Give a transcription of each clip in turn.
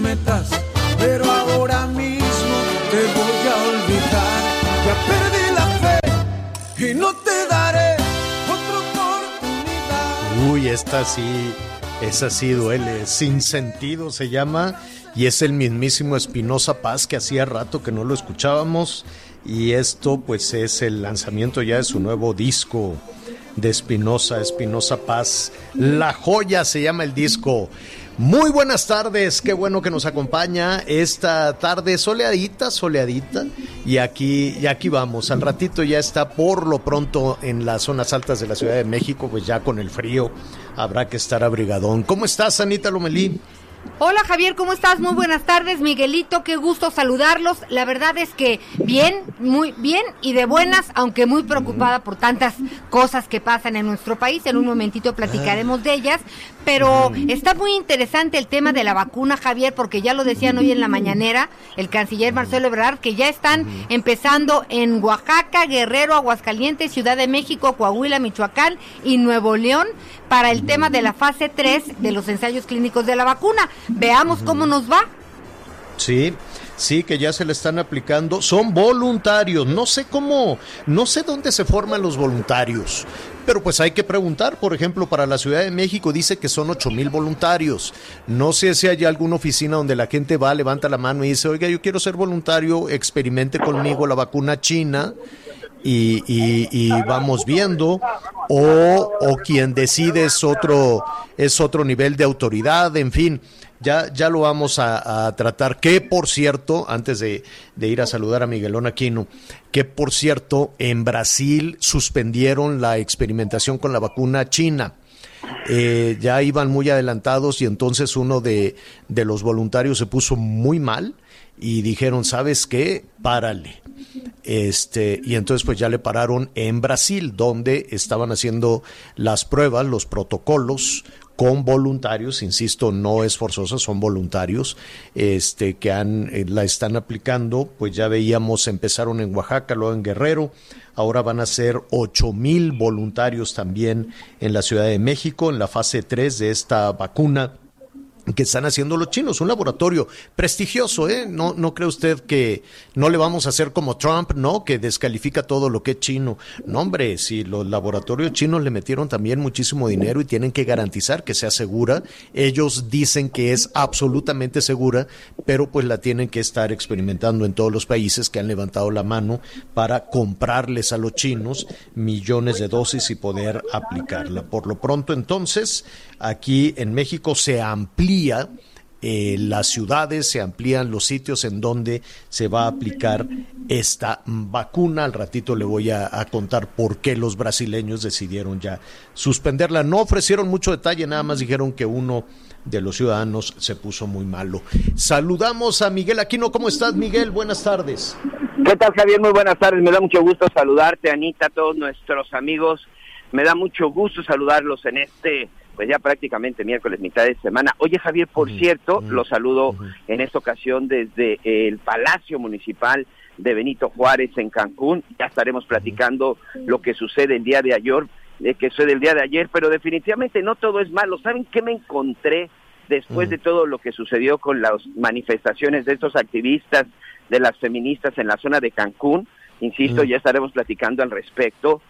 metas, pero ahora mismo te voy a olvidar. Ya perdí la fe y no te daré otra oportunidad. Uy, esta sí, esa sí duele. Sin sentido se llama. Y es el mismísimo Espinosa Paz que hacía rato que no lo escuchábamos. Y esto pues es el lanzamiento ya de su nuevo disco de Espinosa, Espinosa Paz. La joya se llama el disco. Muy buenas tardes, qué bueno que nos acompaña esta tarde soleadita, soleadita. Y aquí, y aquí vamos. Al ratito ya está por lo pronto en las zonas altas de la Ciudad de México, pues ya con el frío habrá que estar abrigadón. ¿Cómo estás, Anita Lomelí? Hola Javier, ¿cómo estás? Muy buenas tardes, Miguelito, qué gusto saludarlos. La verdad es que bien, muy bien y de buenas, aunque muy preocupada por tantas cosas que pasan en nuestro país. En un momentito platicaremos de ellas, pero está muy interesante el tema de la vacuna, Javier, porque ya lo decían hoy en la mañanera el canciller Marcelo Ebrard, que ya están empezando en Oaxaca, Guerrero, Aguascalientes, Ciudad de México, Coahuila, Michoacán y Nuevo León para el tema de la fase 3 de los ensayos clínicos de la vacuna. Veamos cómo nos va. Sí, sí, que ya se le están aplicando. Son voluntarios. No sé cómo, no sé dónde se forman los voluntarios. Pero pues hay que preguntar, por ejemplo, para la Ciudad de México dice que son ocho mil voluntarios. No sé si hay alguna oficina donde la gente va, levanta la mano y dice, oiga, yo quiero ser voluntario, experimente conmigo la vacuna china y, y- vamos viendo. O, o quien decide es otro, es otro nivel de autoridad, en fin. Ya, ya lo vamos a, a tratar. Que por cierto, antes de, de ir a saludar a Miguelón Aquino, que por cierto, en Brasil suspendieron la experimentación con la vacuna china. Eh, ya iban muy adelantados y entonces uno de, de los voluntarios se puso muy mal y dijeron, ¿sabes qué? Párale. Este, y entonces pues ya le pararon en Brasil, donde estaban haciendo las pruebas, los protocolos con voluntarios, insisto, no es forzosa, son voluntarios, este, que han, eh, la están aplicando, pues ya veíamos, empezaron en Oaxaca, luego en Guerrero, ahora van a ser ocho mil voluntarios también en la Ciudad de México, en la fase 3 de esta vacuna que están haciendo los chinos, un laboratorio prestigioso, ¿eh? No, no cree usted que no le vamos a hacer como Trump, ¿no? Que descalifica todo lo que es chino. No, hombre, si los laboratorios chinos le metieron también muchísimo dinero y tienen que garantizar que sea segura. Ellos dicen que es absolutamente segura, pero pues la tienen que estar experimentando en todos los países que han levantado la mano para comprarles a los chinos millones de dosis y poder aplicarla. Por lo pronto, entonces, aquí en México se amplía eh, las ciudades, se amplían los sitios en donde se va a aplicar esta vacuna. Al ratito le voy a, contar por qué los brasileños decidieron ya suspenderla. No ofrecieron mucho detalle, nada más dijeron que uno de los ciudadanos se puso muy malo. Saludamos a Miguel Aquino. ¿Cómo estás, Miguel? Buenas tardes. ¿Qué tal, Javier? Muy buenas tardes. Me da mucho gusto saludarte, Anita, todos nuestros amigos. Me da mucho gusto saludarlos en este, pues ya prácticamente miércoles, mitad de semana. Oye, Javier, por cierto, los saludo en esta ocasión desde el Palacio Municipal de Benito Juárez en Cancún. Ya estaremos platicando lo que sucede el día de ayer, eh, que sucede el día de ayer, pero definitivamente no todo es malo. ¿Saben qué me encontré después de todo lo que sucedió con las manifestaciones de estos activistas, de las feministas en la zona de Cancún? Insisto, ya estaremos platicando al respecto.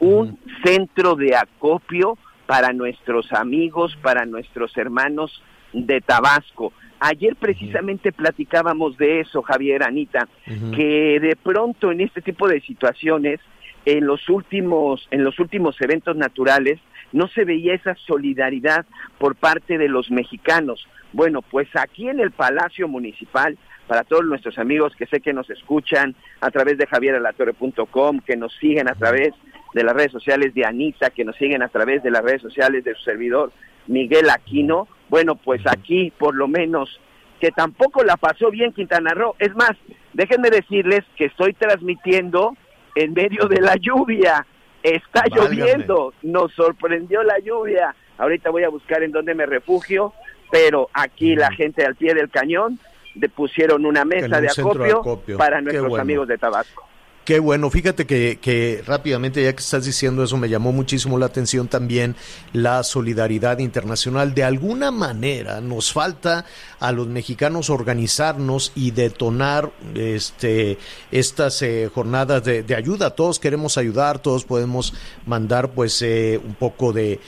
Un centro de acopio para nuestros amigos, para nuestros hermanos de Tabasco. Ayer precisamente platicábamos de eso, Javier, Anita, que de pronto en este tipo de situaciones, en los últimos, en los últimos eventos naturales, no se veía esa solidaridad por parte de los mexicanos. Bueno, pues aquí en el Palacio Municipal, para todos nuestros amigos que sé que nos escuchan a través de javieralatorre.com, que nos siguen a través de las redes sociales de Anita, que nos siguen a través de las redes sociales de su servidor Miguel Aquino, bueno, pues aquí por lo menos que tampoco la pasó bien Quintana Roo. Es más, déjenme decirles que estoy transmitiendo en medio de la lluvia. Está lloviendo, nos sorprendió la lluvia. Ahorita voy a buscar en dónde me refugio, pero aquí la gente al pie del cañón le pusieron una mesa de acopio, para nuestros amigos de Tabasco. Qué bueno, fíjate que, que, rápidamente, ya que estás diciendo eso, me llamó muchísimo la atención también la solidaridad internacional. De alguna manera nos falta a los mexicanos organizarnos y detonar este, estas eh, jornadas de, ayuda. Todos queremos ayudar, todos podemos mandar pues eh, un poco de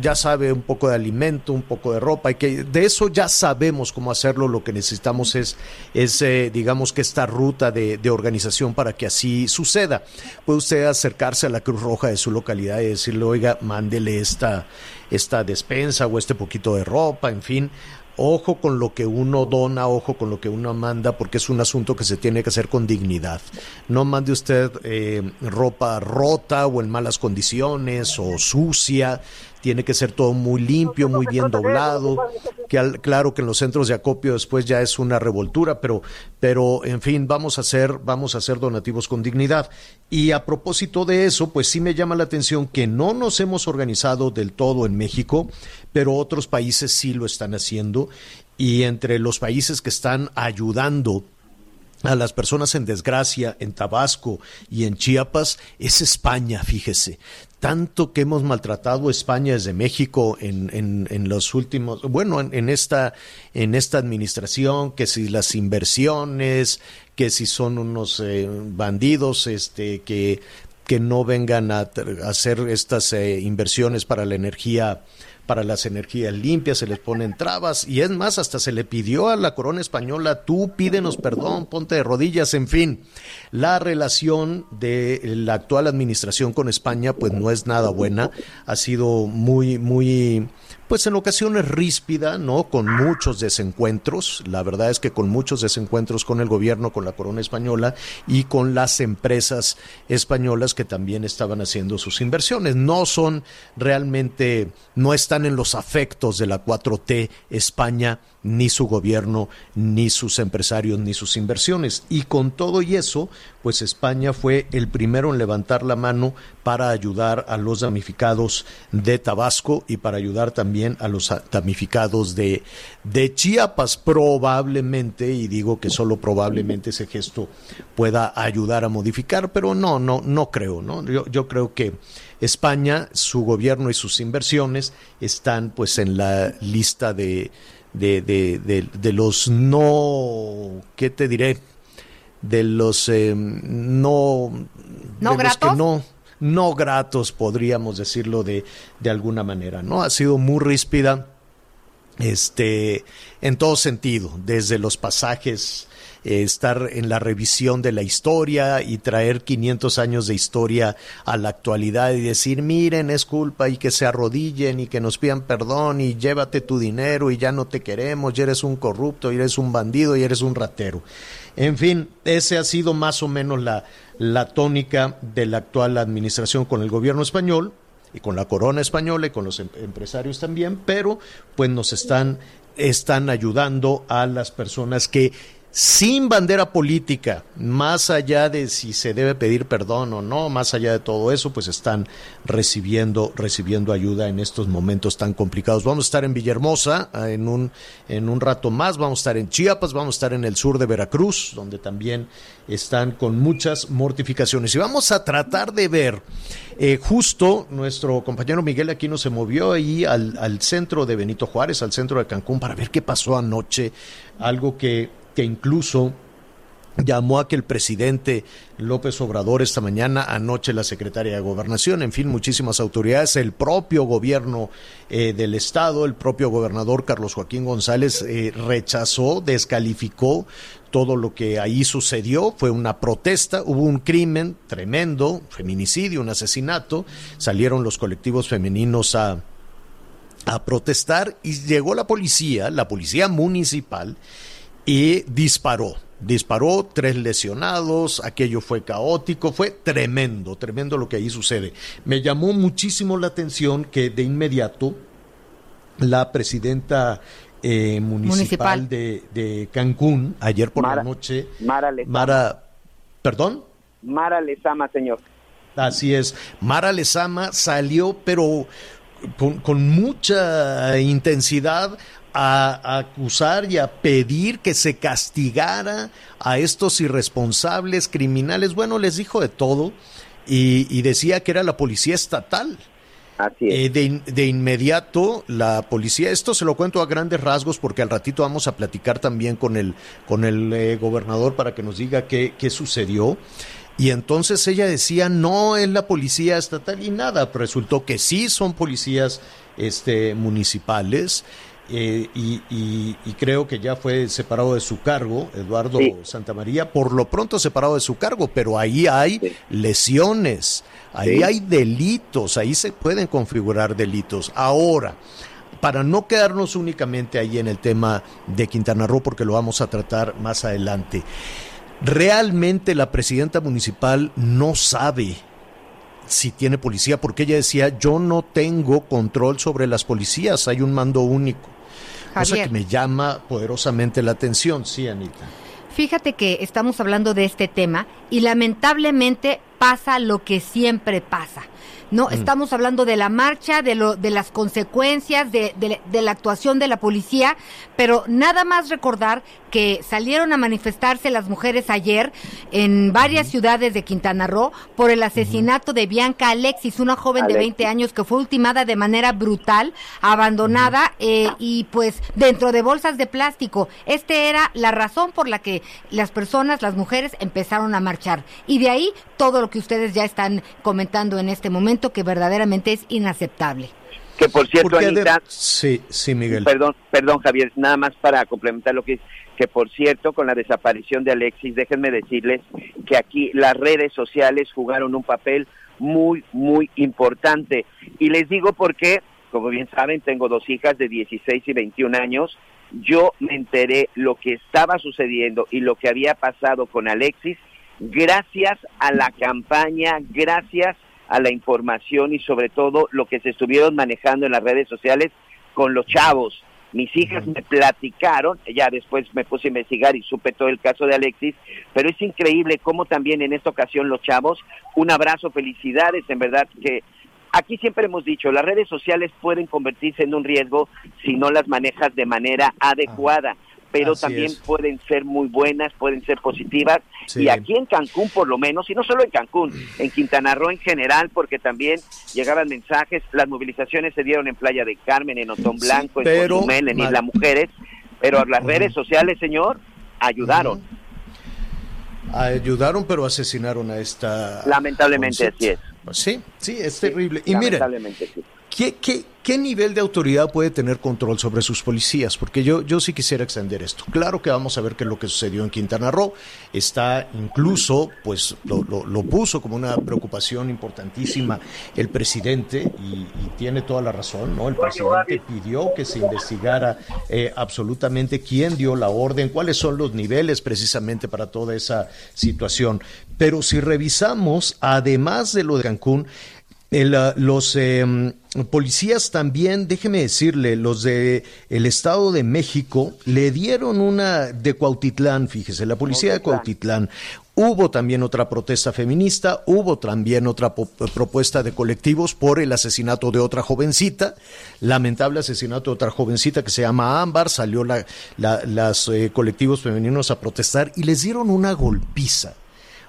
ya sabe un poco de alimento, un poco de ropa, y que de eso ya sabemos cómo hacerlo, lo que necesitamos es, es eh, digamos que esta ruta de, de, organización para que así suceda. Puede usted acercarse a la Cruz Roja de su localidad y decirle, oiga, mándele esta, esta despensa o este poquito de ropa, en fin, ojo con lo que uno dona, ojo con lo que uno manda, porque es un asunto que se tiene que hacer con dignidad. No mande usted eh, ropa rota o en malas condiciones o sucia tiene que ser todo muy limpio, muy bien doblado, que claro que en los centros de acopio después ya es una revoltura, pero, pero en fin, vamos a hacer, vamos a hacer donativos con dignidad. Y a propósito de eso, pues sí me llama la atención que no nos hemos organizado del todo en México, pero otros países sí lo están haciendo, y entre los países que están ayudando a las personas en desgracia en Tabasco y en Chiapas es España, fíjese tanto que hemos maltratado a España desde México en, en, en los últimos, bueno, en, en, esta, en esta administración, que si las inversiones, que si son unos eh, bandidos, este, que, que no vengan a, hacer estas eh, inversiones para la energía para las energías limpias, se les ponen trabas y es más, hasta se le pidió a la corona española, tú pídenos perdón, ponte de rodillas, en fin. La relación de la actual administración con España pues no es nada buena, ha sido muy, muy pues en ocasiones ríspida, ¿no? Con muchos desencuentros. La verdad es que con muchos desencuentros con el gobierno, con la corona española y con las empresas españolas que también estaban haciendo sus inversiones. No son realmente, no están en los afectos de la 4T España ni su gobierno, ni sus empresarios, ni sus inversiones. Y con todo y eso, pues España fue el primero en levantar la mano para ayudar a los damnificados de Tabasco y para ayudar también a los damnificados de, de Chiapas. Probablemente, y digo que solo probablemente ese gesto pueda ayudar a modificar, pero no, no, no creo, ¿no? Yo, yo creo que España, su gobierno y sus inversiones están pues en la lista de de, de, de, los no, ¿qué te diré? De los eh, no... ¿No gratos? no, no gratos, podríamos decirlo de, de alguna manera, ¿no? Ha sido muy ríspida, este, en todo sentido, desde los pasajes eh, estar en la revisión de la historia y traer 500 años de historia a la actualidad y decir, miren, es culpa y que se arrodillen y que nos pidan perdón y llévate tu dinero y ya no te queremos, y eres un corrupto, y eres un bandido y eres un ratero. En fin, ese ha sido más o menos la, la tónica de la actual administración con el gobierno español y con la corona española y con los em, empresarios también, pero pues nos están, están ayudando a las personas que sin bandera política, más allá de si se debe pedir perdón o no, más allá de todo eso, pues están recibiendo, recibiendo ayuda en estos momentos tan complicados. Vamos a estar en Villahermosa ah, en un, en un rato más, vamos a estar en Chiapas, vamos a estar en el sur de Veracruz, donde también están con muchas mortificaciones. Y vamos a tratar de ver, eh, justo nuestro compañero Miguel Aquino se movió ahí al, al centro de Benito Juárez, al centro de Cancún, para ver qué pasó anoche, algo que que incluso llamó a que el presidente López Obrador esta mañana, anoche la secretaria de Gobernación, en fin, muchísimas autoridades, el propio gobierno eh, del Estado, el propio gobernador Carlos Joaquín González eh, rechazó, descalificó todo lo que ahí sucedió, fue una protesta, hubo un crimen tremendo, feminicidio, un asesinato, salieron los colectivos femeninos a, a protestar y llegó la policía, la policía municipal, y disparó disparó, tres lesionados, aquello fue caótico, fue tremendo, tremendo lo que ahí sucede. Me llamó muchísimo la atención que de inmediato la presidenta eh, municipal, De, Cancún, ayer por la noche, Mara, Mara, ¿perdón? Mara Lezama, señor. Así es, Mara Lezama salió, pero con, con mucha intensidad a, acusar y a pedir que se castigara a estos irresponsables criminales. Bueno, les dijo de todo y, decía que era la policía estatal. Así es. Eh, de, inmediato, la policía, esto se lo cuento a grandes rasgos porque al ratito vamos a platicar también con el, con el eh, gobernador para que nos diga qué, qué sucedió. Y entonces ella decía, no es la policía estatal y nada. Resultó que sí son policías este, municipales. Eh, y, creo que ya fue separado de su cargo, Eduardo Santamaría, por lo pronto separado de su cargo, pero ahí hay lesiones, ahí hay delitos, ahí se pueden configurar delitos. Ahora, para no quedarnos únicamente ahí en el tema de Quintana Roo, porque lo vamos a tratar más adelante, realmente la presidenta municipal no sabe si tiene policía, porque ella decía, yo no tengo control sobre las policías, hay un mando único. Cosa que me llama poderosamente la atención, sí, Anita. Fíjate que estamos hablando de este tema y lamentablemente pasa lo que siempre pasa. No, mm. estamos hablando de la marcha, de, lo, de las consecuencias, de, de, la actuación de la policía, pero nada más recordar que salieron a manifestarse las mujeres ayer en varias ciudades de Quintana Roo por el asesinato de Bianca Alexis, una joven de 20 años que fue ultimada de manera brutal, abandonada eh, y pues dentro de bolsas de plástico. Este era la razón por la que las personas, las mujeres, empezaron a marchar. Y de ahí todo lo que ustedes ya están comentando en este momento, que verdaderamente es inaceptable. Que por cierto, Anita, sí, sí, Miguel. Perdón, perdón, Javier, nada más para complementar lo que es que por cierto, con la desaparición de Alexis, déjenme decirles que aquí las redes sociales jugaron un papel muy, muy importante. Y les digo porque, como bien saben, tengo dos hijas de 16 y 21 años. Yo me enteré lo que estaba sucediendo y lo que había pasado con Alexis gracias a la campaña, gracias a la información y sobre todo lo que se estuvieron manejando en las redes sociales con los chavos. Mis hijas me platicaron, ya después me puse a investigar y supe todo el caso de Alexis, pero es increíble cómo también en esta ocasión los chavos, un abrazo, felicidades, en verdad que aquí siempre hemos dicho, las redes sociales pueden convertirse en un riesgo si no las manejas de manera adecuada pero también pueden ser muy buenas, pueden ser positivas. Y aquí en Cancún, por lo menos, y no solo en Cancún, en Quintana Roo en general, porque también llegaban mensajes, las movilizaciones se dieron en Playa de Carmen, en Otón Blanco, en Cozumel, en Isla Mujeres, pero las redes sociales, señor, ayudaron. Ayudaron, pero asesinaron a esta. Lamentablemente así es. Sí, sí, es terrible. Y mire, ¿qué, qué, ¿Qué nivel de autoridad puede tener control sobre sus policías? Porque yo, yo sí quisiera extender esto. Claro que vamos a ver qué es lo que sucedió en Quintana Roo. Está incluso, pues lo, lo, puso como una preocupación importantísima el presidente y, tiene toda la razón, ¿no? El presidente pidió que se investigara eh, absolutamente quién dio la orden, cuáles son los niveles precisamente para toda esa situación. Pero si revisamos, además de lo de Cancún, los em, policías también, déjeme decirle, los de el Estado de México le dieron una de Cuautitlán, fíjese, la policía de Cuautitlán. Hubo también otra protesta feminista, hubo también otra propuesta de colectivos por el asesinato de otra jovencita, lamentable asesinato de otra jovencita que se llama Ámbar, salió la, los eh, colectivos femeninos a protestar y les dieron una golpiza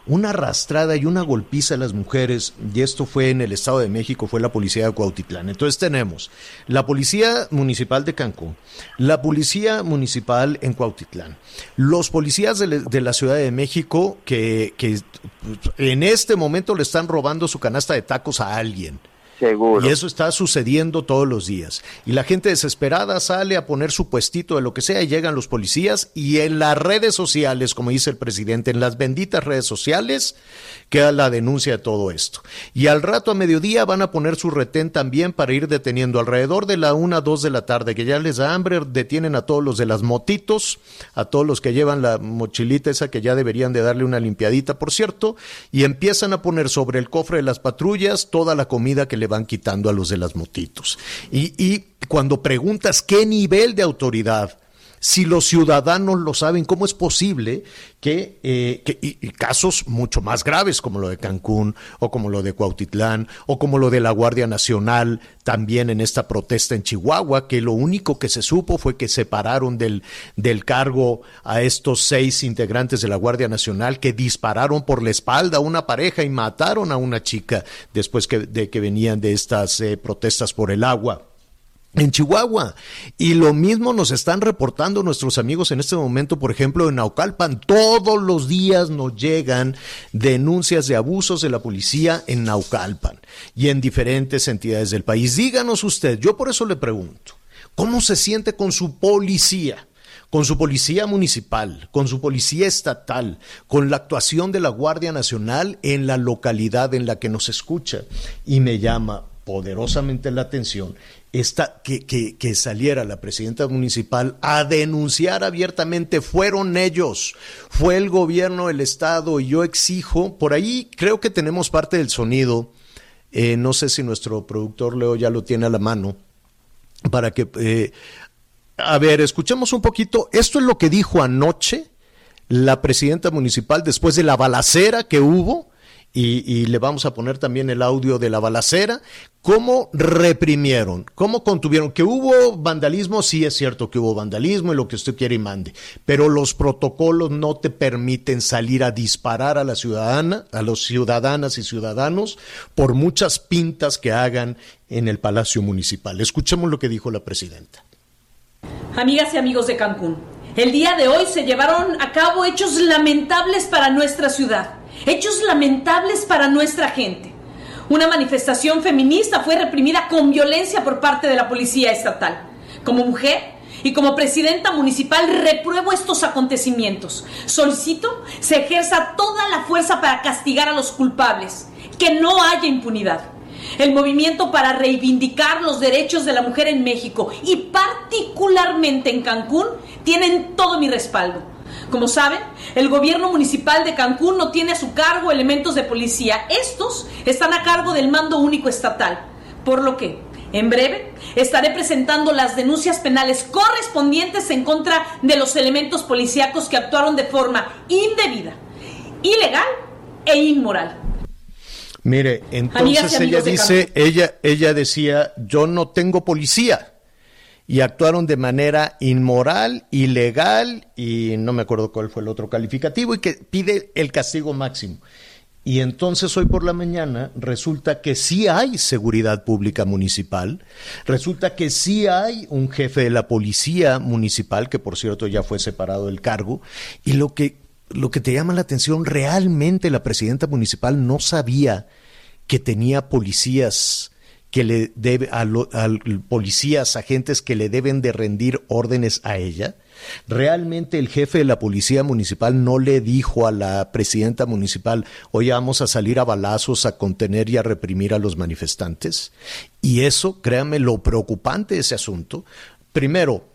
una arrastrada y una golpiza a las mujeres, y esto fue en el Estado de México, fue la policía de Cuautitlán. Entonces tenemos la Policía Municipal de Cancún, la Policía Municipal en Cuautitlán, los policías de, la Ciudad de México que, que en este momento le están robando su canasta de tacos a alguien. Y eso está sucediendo todos los días. Y la gente desesperada sale a poner su puestito de lo que sea y llegan los policías y en las redes sociales, como dice el presidente, en las benditas redes sociales, queda la denuncia de todo esto. Y al rato a mediodía van a poner su retén también para ir deteniendo alrededor de la una, dos de la tarde, que ya les da hambre, detienen a todos los de las motitos, a todos los que llevan la mochilita esa que ya deberían de darle una limpiadita, por cierto, y empiezan a poner sobre el cofre de las patrullas toda la comida que le van quitando a los de las motitos. Y, y cuando preguntas qué nivel de autoridad si los ciudadanos lo saben, ¿cómo es posible que, eh, y, casos mucho más graves como lo de Cancún o como lo de Cuautitlán o como lo de la Guardia Nacional también en esta protesta en Chihuahua, que lo único que se supo fue que separaron del, del cargo a estos seis integrantes de la Guardia Nacional que dispararon por la espalda a una pareja y mataron a una chica después que, de que venían de estas eh, protestas por el agua en Chihuahua. Y lo mismo nos están reportando nuestros amigos en este momento, por ejemplo, en Naucalpan. Todos los días nos llegan denuncias de abusos de la policía en Naucalpan y en diferentes entidades del país. Díganos usted, yo por eso le pregunto, ¿cómo se siente con su policía? con su policía municipal, con su policía estatal, con la actuación de la Guardia Nacional en la localidad en la que nos escucha. Y me llama poderosamente la atención esta, que, saliera la presidenta municipal a denunciar abiertamente, fueron ellos, fue el gobierno, el Estado, y yo exijo, por ahí creo que tenemos parte del sonido, eh, no sé si nuestro productor Leo ya lo tiene a la mano, para que, eh, a ver, escuchemos un poquito, esto es lo que dijo anoche la presidenta municipal después de la balacera que hubo y, le vamos a poner también el audio de la balacera. ¿Cómo reprimieron? ¿Cómo contuvieron? Que hubo vandalismo, sí es cierto que hubo vandalismo y lo que usted quiere y mande, pero los protocolos no te permiten salir a disparar a la ciudadana, a los ciudadanas y ciudadanos por muchas pintas que hagan en el Palacio Municipal. Escuchemos lo que dijo la presidenta. Amigas y amigos de Cancún, el día de hoy se llevaron a cabo hechos lamentables para nuestra ciudad hechos lamentables para nuestra gente. Una manifestación feminista fue reprimida con violencia por parte de la policía estatal. Como mujer y como presidenta municipal repruebo estos acontecimientos. Solicito se ejerza toda la fuerza para castigar a los culpables, que no haya impunidad. El movimiento para reivindicar los derechos de la mujer en México y particularmente en Cancún tienen todo mi respaldo. Como saben, el gobierno municipal de Cancún no tiene a su cargo elementos de policía. Estos están a cargo del mando único estatal. Por lo que, en breve, estaré presentando las denuncias penales correspondientes en contra de los elementos policíacos que actuaron de forma indebida, ilegal e inmoral. Mire, entonces ella dice, ella, ella decía, yo no tengo policía y actuaron de manera inmoral, ilegal y no me acuerdo cuál fue el otro calificativo y que pide el castigo máximo. Y entonces hoy por la mañana resulta que sí hay seguridad pública municipal, resulta que sí hay un jefe de la policía municipal, que por cierto ya fue separado del cargo, y lo que, lo que te llama la atención, realmente la presidenta municipal no sabía que tenía policías que le debe a, policías, agentes que le deben de rendir órdenes a ella? ¿Realmente el jefe de la policía municipal no le dijo a la presidenta municipal, hoy vamos a salir a balazos a contener y a reprimir a los manifestantes? Y eso, créame, lo preocupante de ese asunto, primero,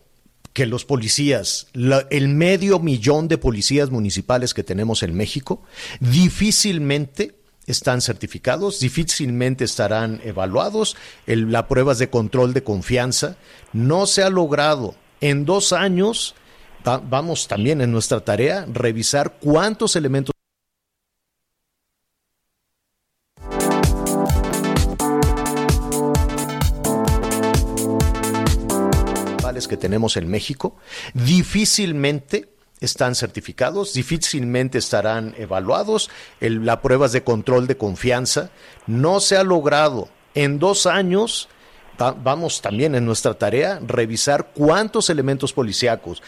que los policías, el medio millón de policías municipales que tenemos en México, difícilmente están certificados, difícilmente estarán evaluados. El, las pruebas de control de confianza no se ha logrado en dos años. vamos también en nuestra tarea revisar cuántos elementos que tenemos en México, difícilmente están certificados, difícilmente estarán evaluados. El, la pruebas de control de confianza no se ha logrado en dos años. vamos también en nuestra tarea revisar cuántos elementos policíacos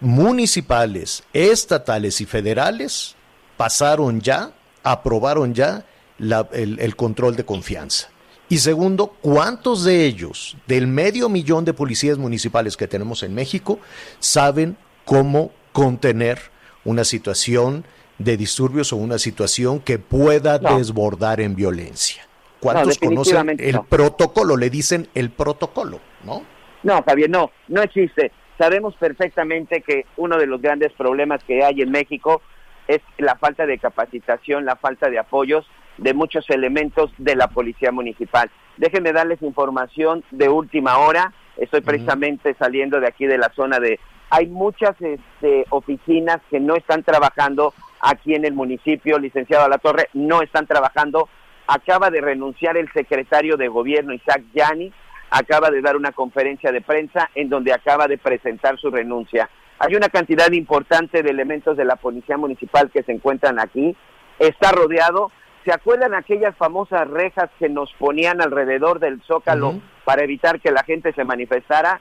municipales, estatales y federales pasaron ya, aprobaron ya el control de confianza. Y segundo, ¿cuántos de ellos, del medio millón de policías municipales que tenemos en México, saben cómo contener una situación de disturbios o una situación que pueda desbordar en violencia. ¿Cuántos conocen el protocolo? Le dicen el protocolo, ¿no? No, Javier, no, no existe. Sabemos perfectamente que uno de los grandes problemas que hay en México es la falta de capacitación, la falta de apoyos de muchos elementos de la Policía Municipal. Déjenme darles información de última hora. Estoy precisamente saliendo de aquí de la zona de hay muchas este, oficinas que no están trabajando aquí en el municipio, licenciado La Torre, no están trabajando. Acaba de renunciar el secretario de gobierno, Isaac Yani, acaba de dar una conferencia de prensa en donde acaba de presentar su renuncia. Hay una cantidad importante de elementos de la policía municipal que se encuentran aquí. Está rodeado. ¿Se acuerdan aquellas famosas rejas que nos ponían alrededor del zócalo para evitar que la gente se manifestara?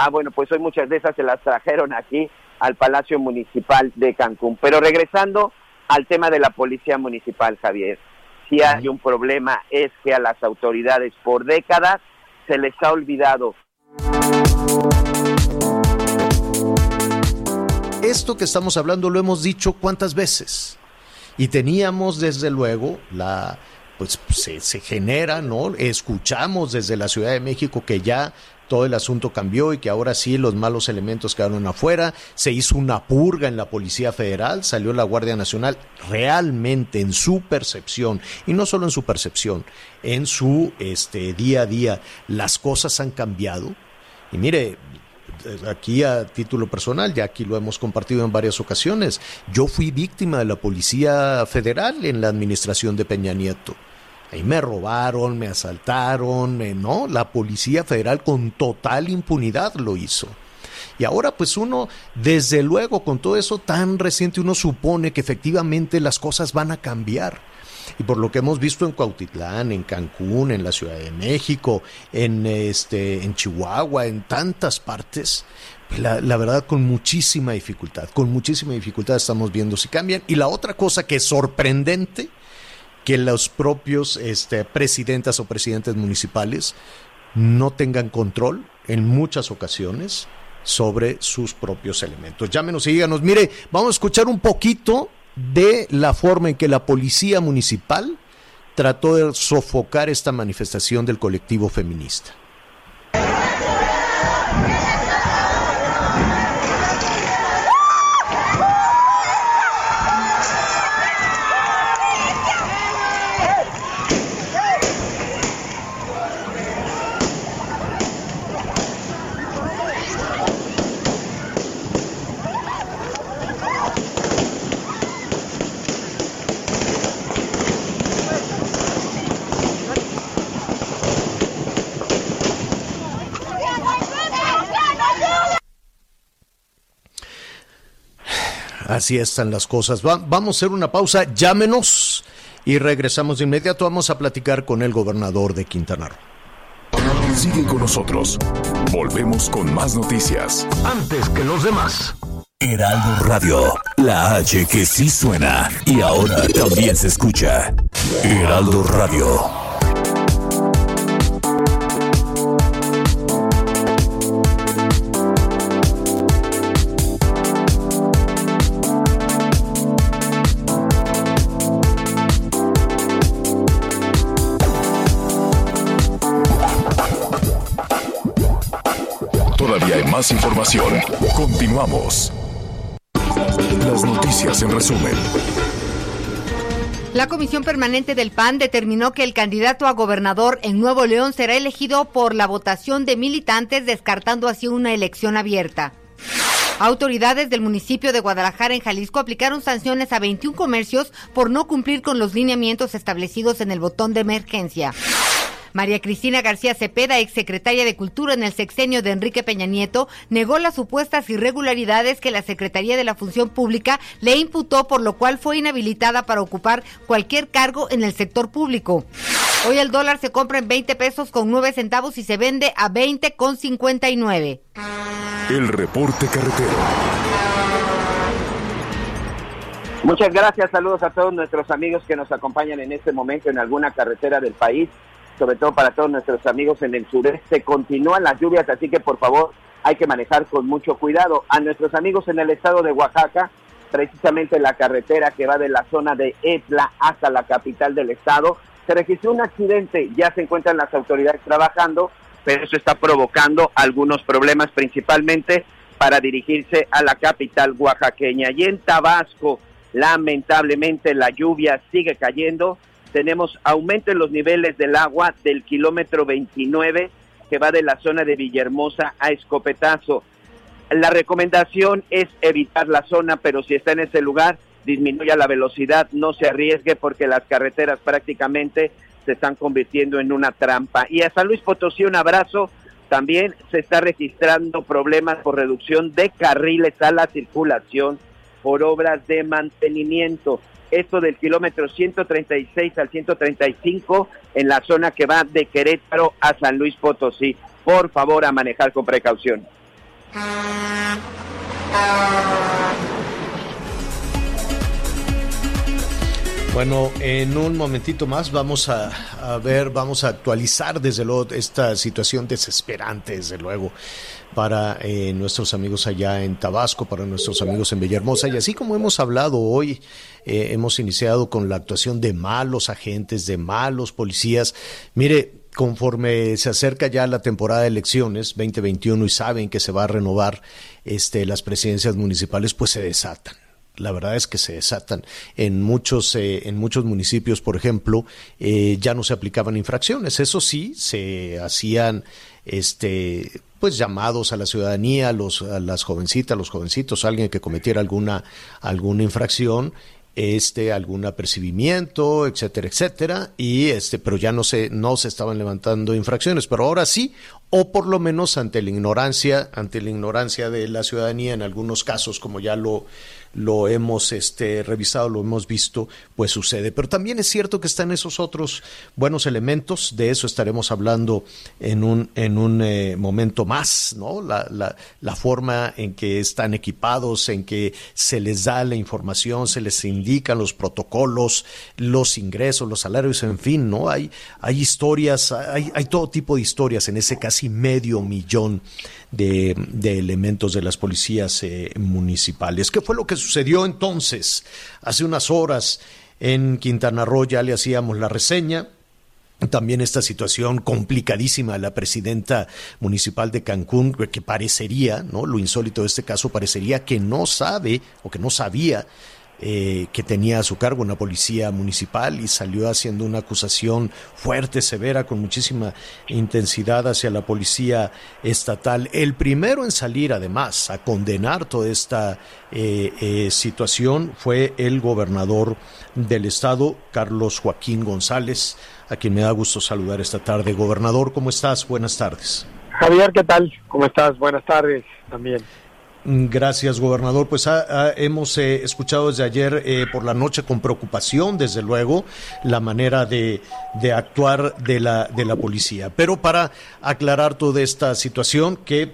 Ah, bueno, pues hoy muchas de esas se las trajeron aquí al Palacio Municipal de Cancún. Pero regresando al tema de la Policía Municipal, Javier, si hay un problema es que a las autoridades por décadas se les ha olvidado. Esto que estamos hablando lo hemos dicho cuántas veces. Y teníamos desde luego la pues se, se, genera, ¿no? Escuchamos desde la Ciudad de México que ya todo el asunto cambió y que ahora sí los malos elementos quedaron afuera, se hizo una purga en la Policía Federal, salió la Guardia Nacional, realmente en su percepción, y no solo en su percepción, en su este, día a día, las cosas han cambiado. Y mire, aquí a título personal, ya aquí lo hemos compartido en varias ocasiones, yo fui víctima de la Policía Federal en la administración de Peña Nieto. Ahí me robaron, me asaltaron, ¿no? La Policía Federal con total impunidad lo hizo. Y ahora pues uno, desde luego, con todo eso tan reciente, uno supone que efectivamente las cosas van a cambiar. Y por lo que hemos visto en Cuautitlán, en Cancún, en la Ciudad de México, en, este, en Chihuahua, en tantas partes, la, la, verdad con muchísima dificultad, con muchísima dificultad estamos viendo si cambian. Y la otra cosa que es sorprendente que los propios este, presidentas o presidentes municipales no tengan control en muchas ocasiones sobre sus propios elementos. Llámenos y díganos, mire, vamos a escuchar un poquito de la forma en que la policía municipal trató de sofocar esta manifestación del colectivo feminista. Así están las cosas. vamos a hacer una pausa, llámenos y regresamos de inmediato. Vamos a platicar con el gobernador de Quintana Roo. Sigue con nosotros. Volvemos con más noticias. Antes que los demás. Heraldo Radio, la H que sí suena y ahora también se escucha. Heraldo Radio. Más información. Continuamos. Las noticias en resumen. La Comisión Permanente del PAN determinó que el candidato a gobernador en Nuevo León será elegido por la votación de militantes, descartando así una elección abierta. Autoridades del municipio de Guadalajara en Jalisco aplicaron sanciones a 21 comercios por no cumplir con los lineamientos establecidos en el botón de emergencia. María Cristina García Cepeda, exsecretaria de Cultura en el sexenio de Enrique Peña Nieto, negó las supuestas irregularidades que la Secretaría de la Función Pública le imputó, por lo cual fue inhabilitada para ocupar cualquier cargo en el sector público. Hoy el dólar se compra en 20 pesos con 9 centavos y se vende a 20 con 59. El reporte carretero. Muchas gracias, saludos a todos nuestros amigos que nos acompañan en este momento en alguna carretera del país, sobre todo para todos nuestros amigos en el sureste. Continúan las lluvias, así que por favor hay que manejar con mucho cuidado. A nuestros amigos en el estado de Oaxaca, precisamente la carretera que va de la zona de Etla hasta la capital del estado, se registró un accidente, ya se encuentran las autoridades trabajando, pero eso está provocando algunos problemas, principalmente para dirigirse a la capital oaxaqueña. Y en Tabasco, lamentablemente la lluvia sigue cayendo. Tenemos aumento en los niveles del agua del kilómetro 29 que va de la zona de Villahermosa a Escopetazo. La recomendación es evitar la zona, pero si está en ese lugar, disminuya la velocidad, no se arriesgue porque las carreteras prácticamente se están convirtiendo en una trampa. Y a San Luis Potosí un abrazo. También se está registrando problemas por reducción de carriles a la circulación por obras de mantenimiento. Esto del kilómetro 136 al 135 en la zona que va de Querétaro a San Luis Potosí. Por favor, a manejar con precaución. Bueno, en un momentito más vamos a, a, ver, vamos a actualizar desde luego esta situación desesperante, desde luego, para eh, nuestros amigos allá en Tabasco, para nuestros amigos en Villahermosa. Y así como hemos hablado hoy, eh, hemos iniciado con la actuación de malos agentes, de malos policías. Mire, conforme se acerca ya la temporada de elecciones 2021 y saben que se va a renovar este, las presidencias municipales, pues se desatan la verdad es que se desatan. En muchos, eh, en muchos municipios, por ejemplo, eh, ya no se aplicaban infracciones. Eso sí, se hacían este pues llamados a la ciudadanía, a, los, a las jovencitas, los jovencitos, alguien que cometiera alguna, alguna infracción, este algún apercibimiento, etcétera, etcétera, y este, pero ya no se, no se estaban levantando infracciones, pero ahora sí, o por lo menos ante la ignorancia, ante la ignorancia de la ciudadanía en algunos casos, como ya lo, lo hemos este, revisado, lo hemos visto, pues sucede. Pero también es cierto que están esos otros buenos elementos, de eso estaremos hablando en un, en un eh, momento más, ¿no? La, la, la, forma en que están equipados, en que se les da la información, se les indican los protocolos, los ingresos, los salarios, en fin, ¿no? Hay, hay historias, hay, hay todo tipo de historias en ese casi medio millón de, de elementos de las policías eh, municipales. ¿Qué fue lo que sucedió entonces? Hace unas horas en Quintana Roo ya le hacíamos la reseña. También esta situación complicadísima de la presidenta municipal de Cancún, que parecería, ¿no? Lo insólito de este caso parecería que no sabe o que no sabía eh, que tenía a su cargo una policía municipal y salió haciendo una acusación fuerte, severa, con muchísima intensidad hacia la policía estatal. El primero en salir, además, a condenar toda esta eh, eh, situación fue el gobernador del estado, Carlos Joaquín González, a quien me da gusto saludar esta tarde. Gobernador, ¿cómo estás? Buenas tardes. Javier, ¿qué tal? ¿Cómo estás? Buenas tardes también. Gracias, gobernador. Pues ah, ah, hemos eh, escuchado desde ayer eh, por la noche con preocupación, desde luego, la manera de, de, actuar de la, de la policía. Pero para aclarar toda esta situación que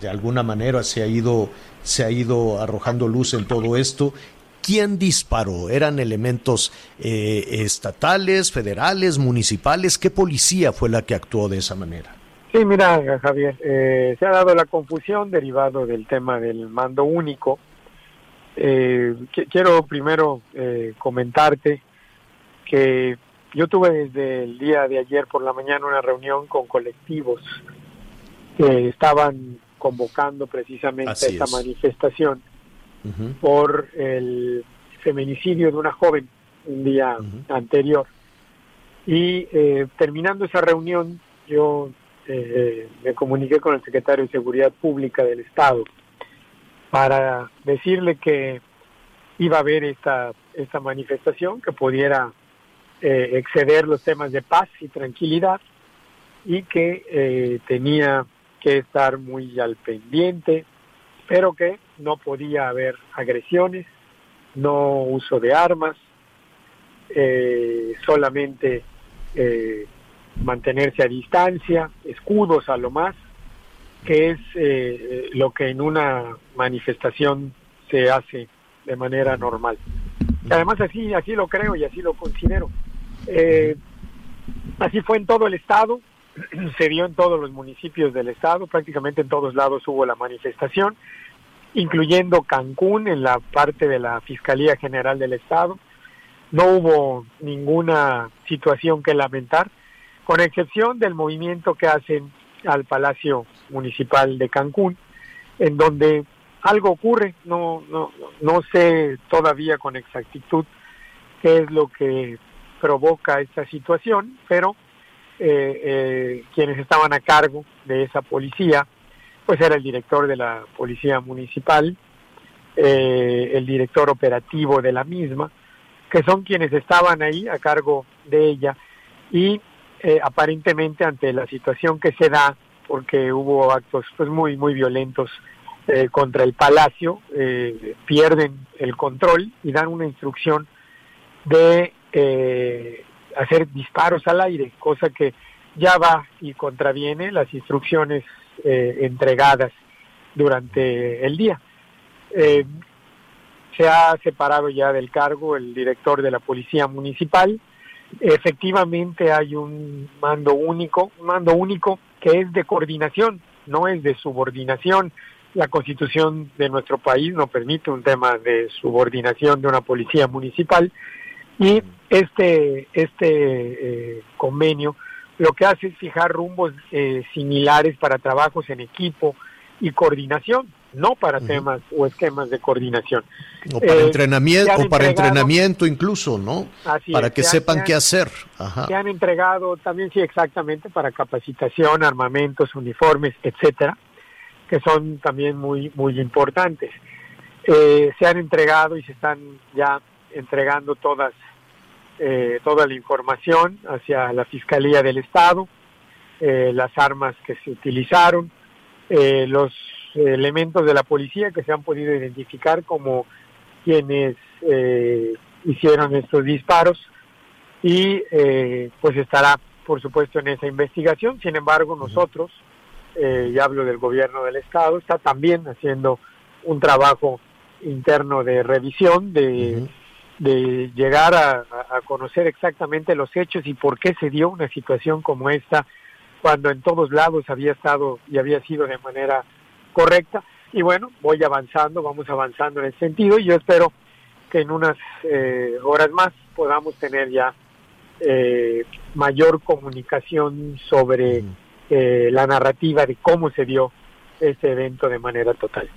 de alguna manera se ha ido, se ha ido arrojando luz en todo esto, ¿quién disparó? ¿Eran elementos eh, estatales, federales, municipales? ¿Qué policía fue la que actuó de esa manera? Sí, mira, Javier, eh, se ha dado la confusión derivado del tema del mando único. Eh, quiero primero eh, comentarte que yo tuve desde el día de ayer por la mañana una reunión con colectivos que estaban convocando precisamente esta manifestación por el feminicidio de una joven un día anterior. Y terminando esa reunión, yo eh, me comuniqué con el secretario de Seguridad Pública del Estado para decirle que iba a haber esta, esta manifestación que pudiera eh, exceder los temas de paz y tranquilidad y que eh, tenía que estar muy al pendiente, pero que no podía haber agresiones, no uso de armas, eh, solamente eh, mantenerse a distancia, escudos a lo más, que es eh, lo que en una manifestación se hace de manera normal. Y además así, así lo creo y así lo considero. Eh, así fue en todo el estado, se dio en todos los municipios del estado, prácticamente en todos lados hubo la manifestación, incluyendo Cancún en la parte de la Fiscalía General del Estado. No hubo ninguna situación que lamentar, con excepción del movimiento que hacen al Palacio Municipal de Cancún, en donde algo ocurre, no, no, no sé todavía con exactitud qué es lo que provoca esta situación, pero eh, eh, quienes estaban a cargo de esa policía, pues era el director de la policía municipal, eh, el director operativo de la misma, que son quienes estaban ahí a cargo de ella y eh, aparentemente ante la situación que se da, porque hubo actos pues muy muy violentos eh, contra el palacio, eh, pierden el control y dan una instrucción de eh, hacer disparos al aire, cosa que ya va y contraviene las instrucciones eh, entregadas durante el día. Eh, se ha separado ya del cargo el director de la Policía Municipal. Efectivamente hay un mando único, un mando único que es de coordinación, no es de subordinación. La constitución de nuestro país no permite un tema de subordinación de una policía municipal y este, este eh, convenio lo que hace es fijar rumbos eh, similares para trabajos en equipo y coordinación, no para temas o esquemas de coordinación. O para Eh, entrenamiento, o para entrenamiento incluso, ¿no? Así para es, que sepan han- qué hacer. Ajá. Se han entregado también, sí, exactamente, para capacitación, armamentos, uniformes, etcétera, que son también muy, muy importantes. Eh, se han entregado y se están ya entregando todas, eh, toda la información hacia la Fiscalía del Estado, eh, las armas que se utilizaron, eh, los elementos de la policía que se han podido identificar como quienes eh, hicieron estos disparos. Y eh, pues estará por supuesto en esa investigación. Sin embargo, nosotros, eh, y hablo del gobierno del estado, está también haciendo un trabajo interno de revisión, de, de llegar a, a- a conocer exactamente los hechos y por qué se dio una situación como esta cuando en todos lados había estado y había sido de manera correcta. Y bueno, voy avanzando, vamos avanzando en ese sentido y yo espero que en unas eh, horas más podamos tener ya eh, mayor comunicación sobre eh, la narrativa de cómo se dio este evento de manera total.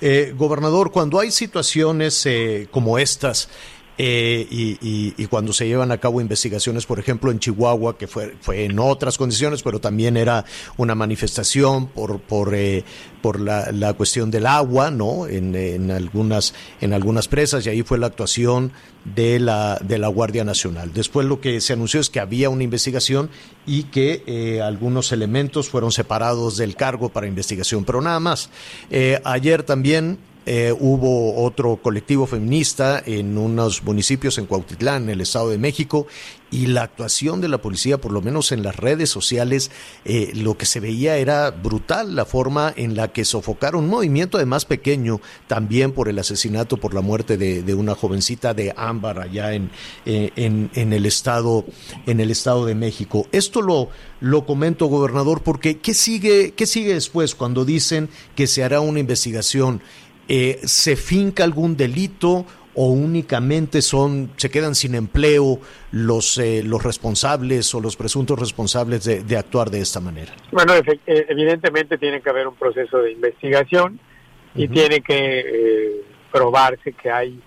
Eh, gobernador, cuando hay situaciones eh, como estas eh, y, cuando se llevan a cabo investigaciones, por ejemplo, en Chihuahua, que fue, fue en otras condiciones, pero también era una manifestación por, por, eh, por la, la cuestión del agua, ¿no? En, en algunas, en algunas presas, y ahí fue la actuación de la, de la Guardia Nacional. Después lo que se anunció es que había una investigación y que eh, algunos elementos fueron separados del cargo para investigación, pero nada más. Ayer también eh, hubo otro colectivo feminista en unos municipios en Cuautitlán, en el Estado de México, y la actuación de la policía, por lo menos en las redes sociales, eh, lo que se veía era brutal, la forma en la que sofocaron un movimiento además pequeño, también por el asesinato, por la muerte de, una jovencita de Ámbar allá en, eh, en, en el estado, en el Estado de México. Esto lo, lo comento, gobernador, porque ¿qué sigue, qué sigue después cuando dicen que se hará una investigación? Eh, ¿Se finca algún delito o únicamente son se quedan sin empleo los eh, los responsables o los presuntos responsables de, de actuar de esta manera? Bueno, eh, evidentemente tiene que haber un proceso de investigación y tiene que eh, probarse que hay,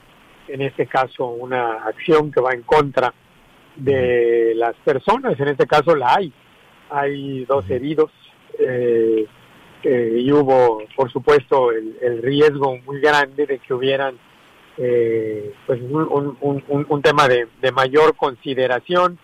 en este caso, una acción que va en contra de las personas. En este caso la hay. Hay dos heridos eh, eh, y hubo, por supuesto, el, el riesgo muy grande de que hubieran eh, pues un, un- un- tema de, de mayor consideración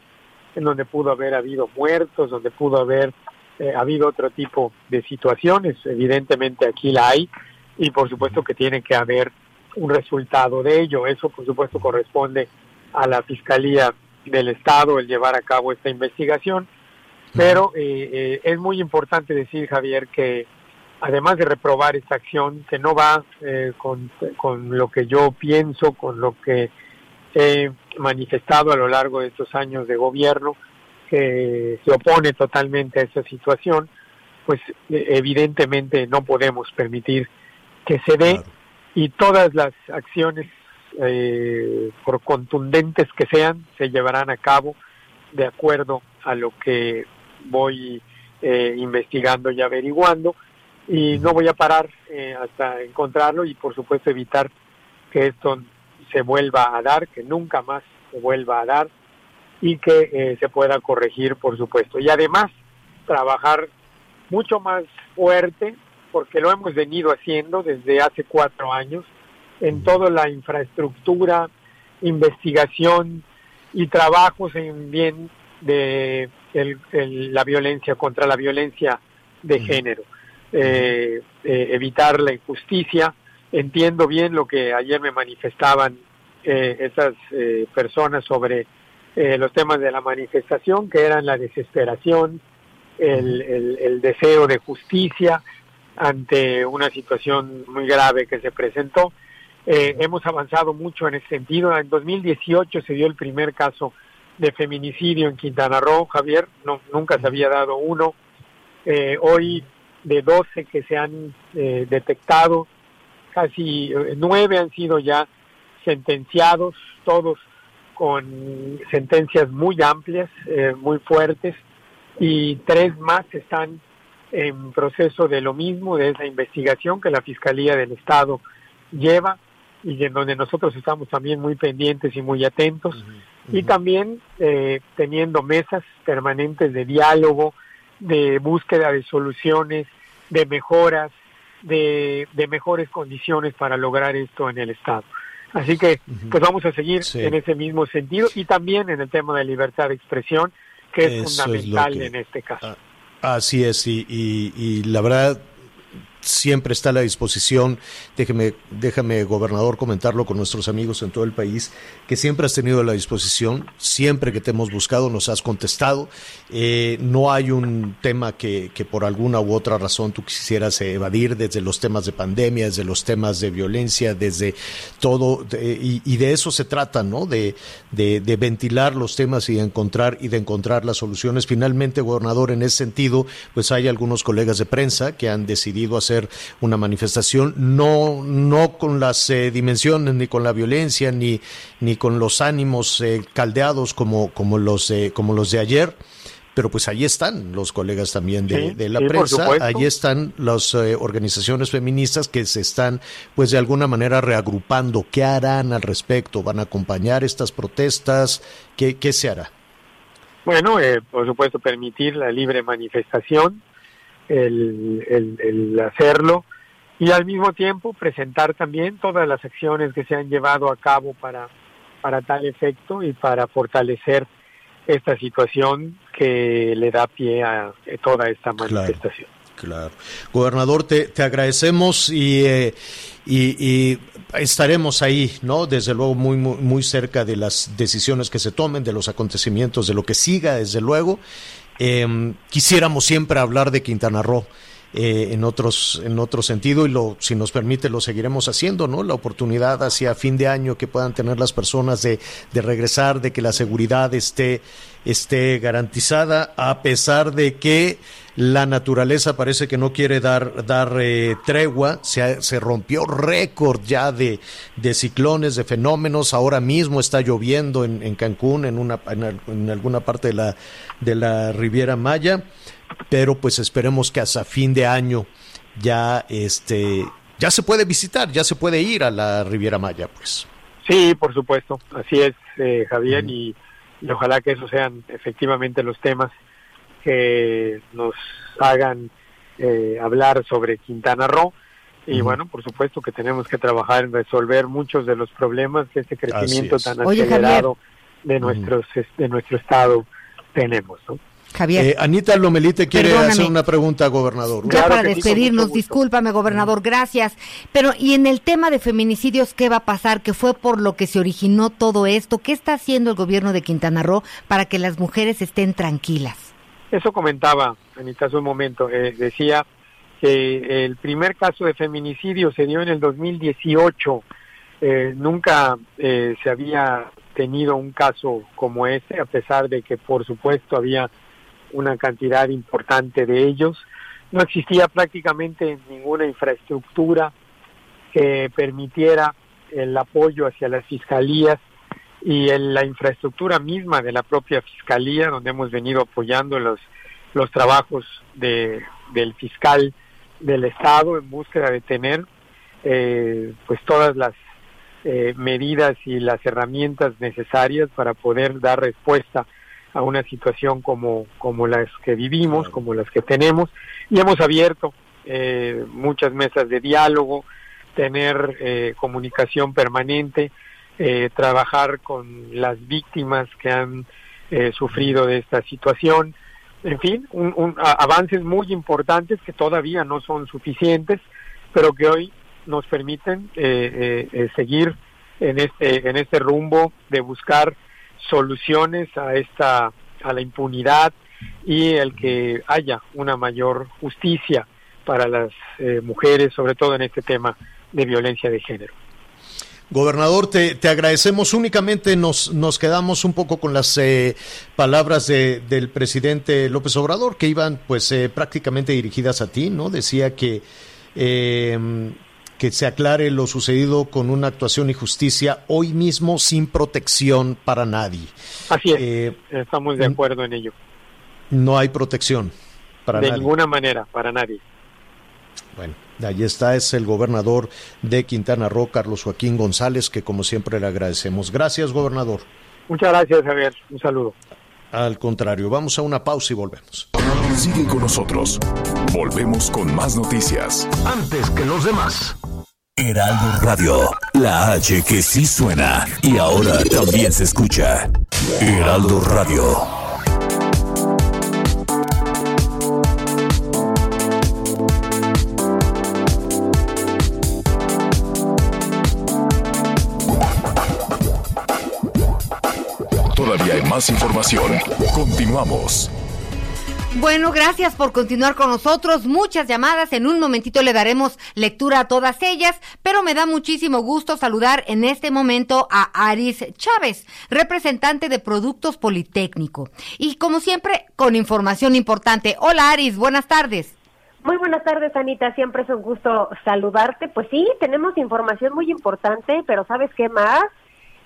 en donde pudo haber habido muertos, donde pudo haber eh, habido otro tipo de situaciones. Evidentemente aquí la hay y por supuesto que tiene que haber un resultado de ello. Eso por supuesto corresponde a la Fiscalía del Estado el llevar a cabo esta investigación. Pero eh, eh, es muy importante decir, Javier, que además de reprobar esta acción, que no va con, con lo que yo pienso, con lo que he manifestado a lo largo de estos años de gobierno, que se opone totalmente a esa situación, pues evidentemente no podemos permitir que se dé y todas las acciones, eh, por contundentes que sean, se llevarán a cabo de acuerdo a lo que voy eh, investigando y averiguando y no voy a parar eh, hasta encontrarlo y por supuesto evitar que esto se vuelva a dar, que nunca más se vuelva a dar y que eh, se pueda corregir, por supuesto. Y además, trabajar mucho más fuerte, porque lo hemos venido haciendo desde hace cuatro años, en toda la infraestructura, investigación y trabajos en bien de la violencia contra la violencia de género. Eh, eh, evitar la injusticia. Entiendo bien lo que ayer me manifestaban eh, esas eh, personas sobre eh, los temas de la manifestación, que eran la desesperación, el, el, deseo de justicia ante una situación muy grave que se presentó. hemos avanzado mucho en ese sentido. En 2018 se dio el primer caso de feminicidio en Quintana Roo, Javier, no, nunca se había dado uno. hoy de 12 que se han detectado, casi nueve han sido ya sentenciados, todos con sentencias muy amplias, eh, muy fuertes, y tres más están en proceso de lo mismo, de esa investigación que la Fiscalía del Estado lleva y en donde nosotros estamos también muy pendientes y muy atentos, y también eh, teniendo mesas permanentes de diálogo, de búsqueda de soluciones, de mejoras, de mejores condiciones para lograr esto en el Estado. Así que pues vamos a seguir en ese mismo sentido y también en el tema de libertad de expresión, que es fundamental en este caso. Ah, así es, y, y la verdad siempre está a la disposición. Déjeme, déjame, gobernador, comentarlo con nuestros amigos en todo el país, que siempre has tenido a la disposición, siempre que te hemos buscado nos has contestado. Eh, no hay un tema que, que, por alguna u otra razón tú quisieras evadir, desde los temas de pandemia, desde los temas de violencia, desde todo, y, de eso se trata, ¿no? De, de, de ventilar los temas y de encontrar y de encontrar las soluciones. Finalmente, gobernador, en ese sentido, pues hay algunos colegas de prensa que han decidido hacer una manifestación, no, no con las eh, dimensiones, ni con la violencia, ni, ni con los ánimos eh, caldeados como, como, los, como los de ayer pero pues ahí están los colegas también de, la prensa, ahí están las eh, organizaciones feministas que se están pues de alguna manera reagrupando. ¿Qué harán al respecto? ¿Van a acompañar estas protestas? ¿Qué, qué se hará? Bueno, por supuesto permitir la libre manifestación, el, el, hacerlo y al mismo tiempo presentar también todas las acciones que se han llevado a cabo para, para tal efecto y para fortalecer esta situación que le da pie a toda esta manifestación. Claro. Gobernador, te, te agradecemos y, eh, y, estaremos ahí, ¿no? Desde luego muy, muy, muy cerca de las decisiones que se tomen, de los acontecimientos, de lo que siga, desde luego. Eh, quisiéramos siempre hablar de Quintana Roo. Eh, en otros en otro sentido y lo si nos permite lo seguiremos haciendo no la oportunidad hacia fin de año que puedan tener las personas de, de regresar de que la seguridad esté esté garantizada a pesar de que la naturaleza parece que no quiere dar, dar eh, tregua, se, se, rompió récord ya de, de, ciclones, de fenómenos, ahora mismo está lloviendo en, en Cancún, en, una, en, alguna parte de la, de la Riviera Maya, pero pues esperemos que hasta fin de año ya, este, ya se puede visitar, ya se puede ir a la Riviera Maya, pues. Sí, por supuesto, así es, eh, Javier, y, y ojalá que esos sean efectivamente los temas que nos hagan eh, hablar sobre Quintana Roo. Y bueno, por supuesto que tenemos que trabajar en resolver muchos de los problemas que este crecimiento tan acelerado de nuestros de nuestro estado tenemos. ¿no? Javier. Eh, Anita Lomelite quiere Perdóname. hacer una pregunta, gobernador. Ya Claro para sí, despedirnos, discúlpame, gobernador, gracias. Pero, ¿y en el tema de feminicidios qué va a pasar? ¿Qué fue por lo que se originó todo esto? ¿Qué está haciendo el gobierno de Quintana Roo para que las mujeres estén tranquilas? Eso comentaba Anita hace un momento. eh, decía que el primer caso de feminicidio se dio en el 2018. Eh, nunca eh, se había tenido un caso como este, a pesar de que, por supuesto, había una cantidad importante de ellos. No existía prácticamente ninguna infraestructura que permitiera el apoyo hacia las fiscalías y en la infraestructura misma de la propia fiscalía, donde hemos venido apoyando los, los trabajos de, del fiscal del Estado en búsqueda de tener eh, pues todas las eh, medidas y las herramientas necesarias para poder dar respuesta a una situación como, como las que vivimos, como las que tenemos, y hemos abierto eh, muchas mesas de diálogo, tener eh, comunicación permanente, eh, trabajar con las víctimas que han eh, sufrido de esta situación, en fin, un, un- a- avances muy importantes que todavía no son suficientes, pero que hoy nos permiten eh, seguir en este en este rumbo de buscar soluciones a esta a la impunidad y el que haya una mayor justicia para las eh, mujeres, sobre todo en este tema de violencia de género. Gobernador, te, te agradecemos. Únicamente nos, nos quedamos un poco con las eh, palabras de- del presidente López Obrador, que iban pues eh, prácticamente dirigidas a ti, ¿no? Decía que, eh, que se aclare lo sucedido con una actuación y justicia hoy mismo sin protección para nadie. Así es, Eh, estamos de acuerdo en ello. no hay protección para de nadie. ninguna manera, para nadie. Bueno, ahí está, es el gobernador de Quintana Roo, Carlos Joaquín González, que como siempre le agradecemos. Gracias, gobernador. Muchas gracias, Javier. Un saludo. Al contrario, vamos a una pausa y volvemos. Sigue con nosotros. Volvemos con más noticias. Antes que los demás. Heraldo Radio, la H que sí suena y ahora también se escucha. Heraldo Radio. Más información. Continuamos. Bueno, gracias por continuar con nosotros. Muchas llamadas. En un momentito le daremos lectura a todas ellas, pero me da muchísimo gusto saludar en este momento a Aris Chávez, representante de Productos Politécnico. Y como siempre, con información importante. Hola Aris, buenas tardes. Muy buenas tardes, Anita. Siempre es un gusto saludarte. Pues sí, tenemos información muy importante, pero ¿sabes qué más?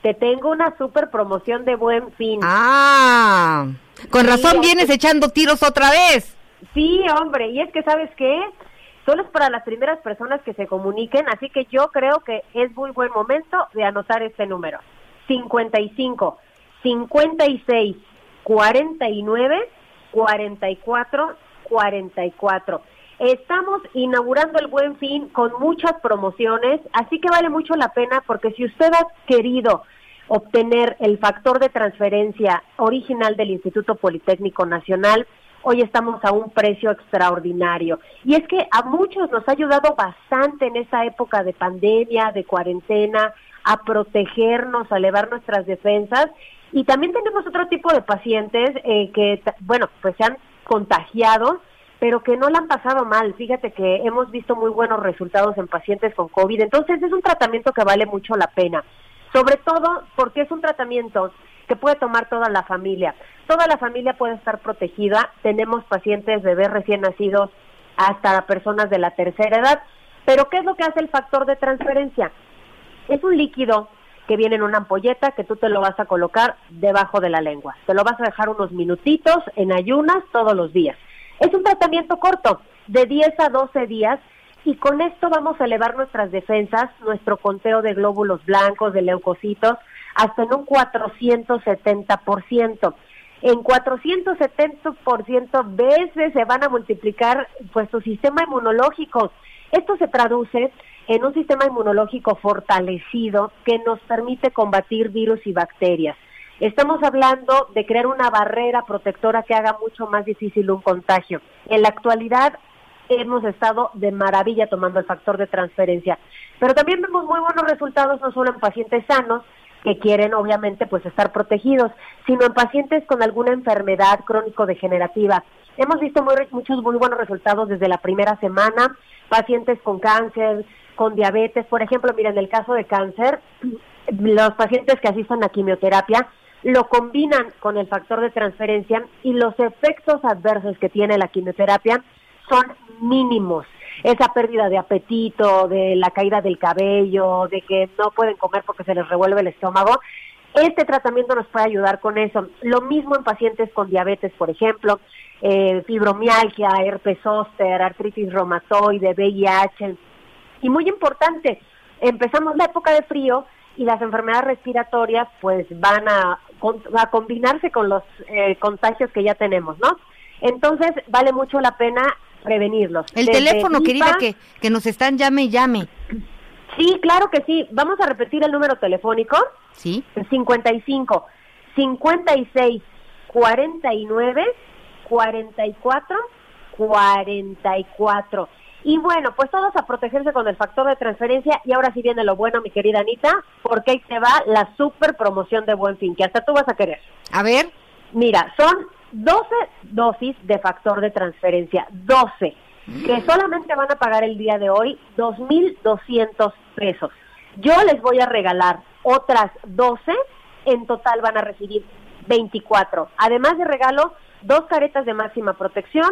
Te tengo una super promoción de buen fin. Ah, con Sí, razón vienes echando tiros otra vez. Sí, hombre, y es que ¿sabes qué? Solo es para las primeras personas que se comuniquen, así que yo creo que es muy buen momento de anotar este número. 55 56 49 44 44. Estamos inaugurando el Buen Fin con muchas promociones, así que vale mucho la pena porque si usted ha querido obtener el factor de transferencia original del Instituto Politécnico Nacional, hoy estamos a un precio extraordinario. Y es que a muchos nos ha ayudado bastante en esta época de pandemia, de cuarentena, a protegernos, a elevar nuestras defensas. Y también tenemos otro tipo de pacientes eh, que, bueno, pues se han contagiado, pero que no la han pasado mal. Fíjate que hemos visto muy buenos resultados en pacientes con COVID. Entonces es un tratamiento que vale mucho la pena. Sobre todo porque es un tratamiento que puede tomar toda la familia. Toda la familia puede estar protegida. Tenemos pacientes bebés recién nacidos hasta personas de la tercera edad. Pero ¿qué es lo que hace el factor de transferencia? Es un líquido que viene en una ampolleta que tú te lo vas a colocar debajo de la lengua. Te lo vas a dejar unos minutitos en ayunas todos los días. Es un tratamiento corto, de 10 a 12 días, y con esto vamos a elevar nuestras defensas, nuestro conteo de glóbulos blancos, de leucocitos, hasta en un 470%. En 470% veces se van a multiplicar pues tu sistema inmunológico. Esto se traduce en un sistema inmunológico fortalecido que nos permite combatir virus y bacterias. Estamos hablando de crear una barrera protectora que haga mucho más difícil un contagio. En la actualidad hemos estado de maravilla tomando el factor de transferencia, pero también vemos muy buenos resultados no solo en pacientes sanos, que quieren obviamente pues estar protegidos, sino en pacientes con alguna enfermedad crónico-degenerativa. Hemos visto muy, muchos muy buenos resultados desde la primera semana, pacientes con cáncer, con diabetes, por ejemplo, miren, en el caso de cáncer, los pacientes que asisten a quimioterapia lo combinan con el factor de transferencia y los efectos adversos que tiene la quimioterapia son mínimos. Esa pérdida de apetito, de la caída del cabello, de que no pueden comer porque se les revuelve el estómago, este tratamiento nos puede ayudar con eso. Lo mismo en pacientes con diabetes, por ejemplo, eh, fibromialgia, herpes zóster, artritis reumatoide, VIH. Y muy importante, empezamos la época de frío y las enfermedades respiratorias pues van a, a combinarse con los eh, contagios que ya tenemos, ¿no? Entonces vale mucho la pena prevenirlos. El teléfono, querida, que, que nos están llame y llame. Sí, claro que sí. Vamos a repetir el número telefónico. Sí. 55 56 49 44 44. Y bueno, pues todos a protegerse con el factor de transferencia. Y ahora sí viene lo bueno, mi querida Anita, porque ahí te va la super promoción de Buen Fin, que hasta tú vas a querer. A ver. Mira, son 12 dosis de factor de transferencia, 12, que solamente van a pagar el día de hoy 2.200 pesos. Yo les voy a regalar otras 12, en total van a recibir 24. Además de regalo, dos caretas de máxima protección,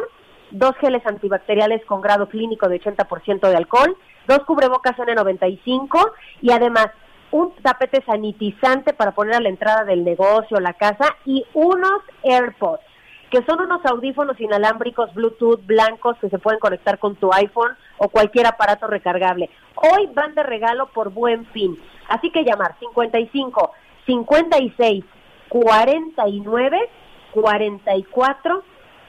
dos geles antibacteriales con grado clínico de 80% de alcohol, dos cubrebocas N95 y además un tapete sanitizante para poner a la entrada del negocio, la casa y unos AirPods, que son unos audífonos inalámbricos Bluetooth blancos que se pueden conectar con tu iPhone o cualquier aparato recargable. Hoy van de regalo por buen fin. Así que llamar 55 56 49 44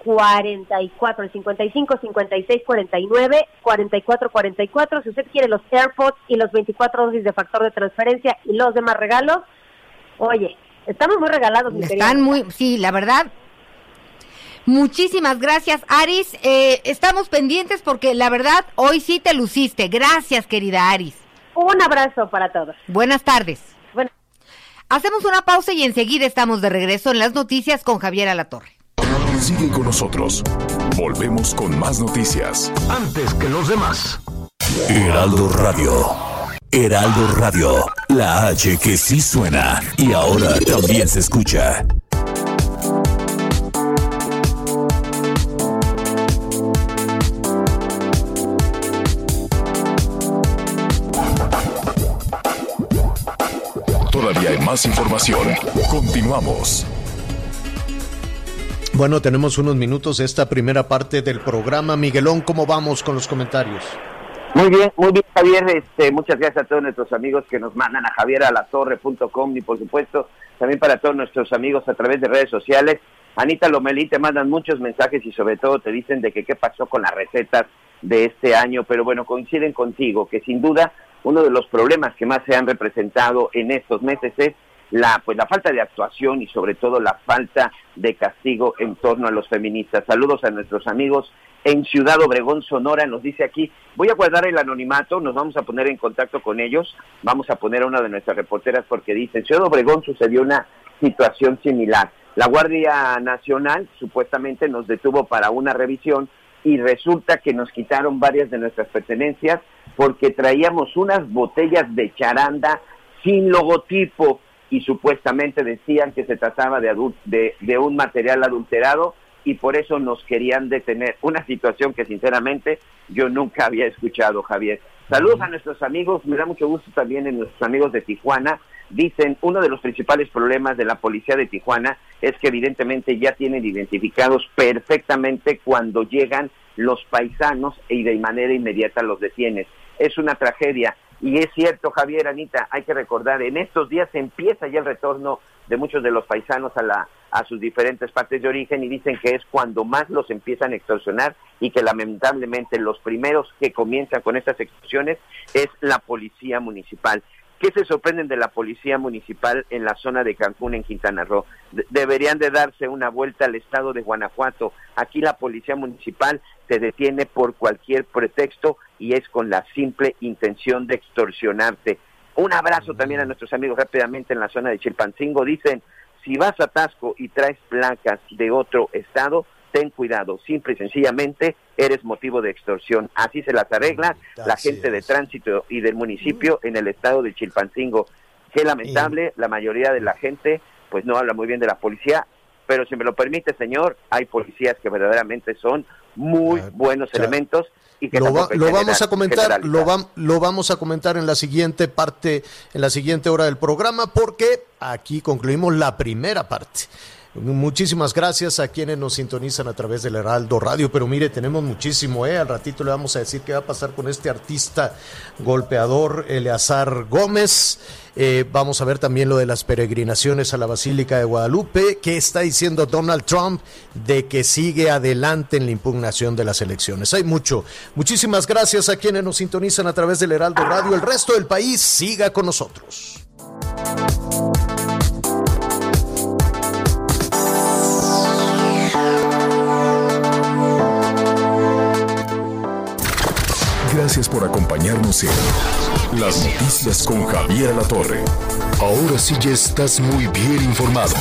44, el 55, 56, 49, 44, 44. Si usted quiere los AirPods y los 24 dosis de factor de transferencia y los demás regalos, oye, estamos muy regalados. Mi Están muy, sí, la verdad. Muchísimas gracias, Aris. Eh, estamos pendientes porque la verdad hoy sí te luciste. Gracias, querida Aris. Un abrazo para todos. Buenas tardes. Bueno. Hacemos una pausa y enseguida estamos de regreso en las noticias con Javier Alatorre. Sigue con nosotros. Volvemos con más noticias. Antes que los demás. Heraldo Radio. Heraldo Radio. La H que sí suena y ahora también se escucha. Más información. Continuamos. Bueno, tenemos unos minutos de esta primera parte del programa. Miguelón, ¿cómo vamos con los comentarios? Muy bien, muy bien, Javier. Este, muchas gracias a todos nuestros amigos que nos mandan a javieralatorre.com y por supuesto también para todos nuestros amigos a través de redes sociales. Anita Lomelí te mandan muchos mensajes y sobre todo te dicen de que qué pasó con las recetas de este año, pero bueno, coinciden contigo que sin duda uno de los problemas que más se han representado en estos meses es la pues la falta de actuación y sobre todo la falta de castigo en torno a los feministas. Saludos a nuestros amigos en Ciudad Obregón, Sonora, nos dice aquí, voy a guardar el anonimato, nos vamos a poner en contacto con ellos, vamos a poner a una de nuestras reporteras porque dice, en Ciudad Obregón sucedió una situación similar. La Guardia Nacional supuestamente nos detuvo para una revisión y resulta que nos quitaron varias de nuestras pertenencias porque traíamos unas botellas de charanda sin logotipo y supuestamente decían que se trataba de, de, de, un material adulterado y por eso nos querían detener. Una situación que sinceramente yo nunca había escuchado, Javier. Saludos a nuestros amigos, me da mucho gusto también en nuestros amigos de Tijuana. Dicen, uno de los principales problemas de la policía de Tijuana es que evidentemente ya tienen identificados perfectamente cuando llegan los paisanos y de manera inmediata los detienes. Es una tragedia y es cierto, Javier, Anita, hay que recordar, en estos días empieza ya el retorno de muchos de los paisanos a, la, a sus diferentes partes de origen y dicen que es cuando más los empiezan a extorsionar y que lamentablemente los primeros que comienzan con estas extorsiones es la policía municipal. ¿Qué se sorprenden de la policía municipal en la zona de Cancún, en Quintana Roo? deberían de darse una vuelta al estado de Guanajuato. Aquí la policía municipal te detiene por cualquier pretexto y es con la simple intención de extorsionarte. Un abrazo también a nuestros amigos rápidamente en la zona de Chilpancingo. Dicen, si vas a Tasco y traes placas de otro estado, ten cuidado, simple y sencillamente eres motivo de extorsión. Así se las arregla la gente de tránsito y del municipio en el estado de Chilpancingo. Qué lamentable, la mayoría de la gente pues no habla muy bien de la policía, pero si me lo permite, señor, hay policías que verdaderamente son muy buenos elementos y que lo, lo vamos a comentar, lo, lo vamos a comentar en la siguiente parte, en la siguiente hora del programa, porque aquí concluimos la primera parte. Muchísimas gracias a quienes nos sintonizan a través del Heraldo Radio, pero mire, tenemos muchísimo, ¿eh? Al ratito le vamos a decir qué va a pasar con este artista golpeador, Eleazar Gómez. Eh, vamos a ver también lo de las peregrinaciones a la Basílica de Guadalupe. ¿Qué está diciendo Donald Trump de que sigue adelante en la impugnación de las elecciones? Hay mucho. Muchísimas gracias a quienes nos sintonizan a través del Heraldo Radio. El resto del país siga con nosotros. Gracias por acompañarnos en Las Noticias con Javier La Torre. Ahora sí ya estás muy bien informado.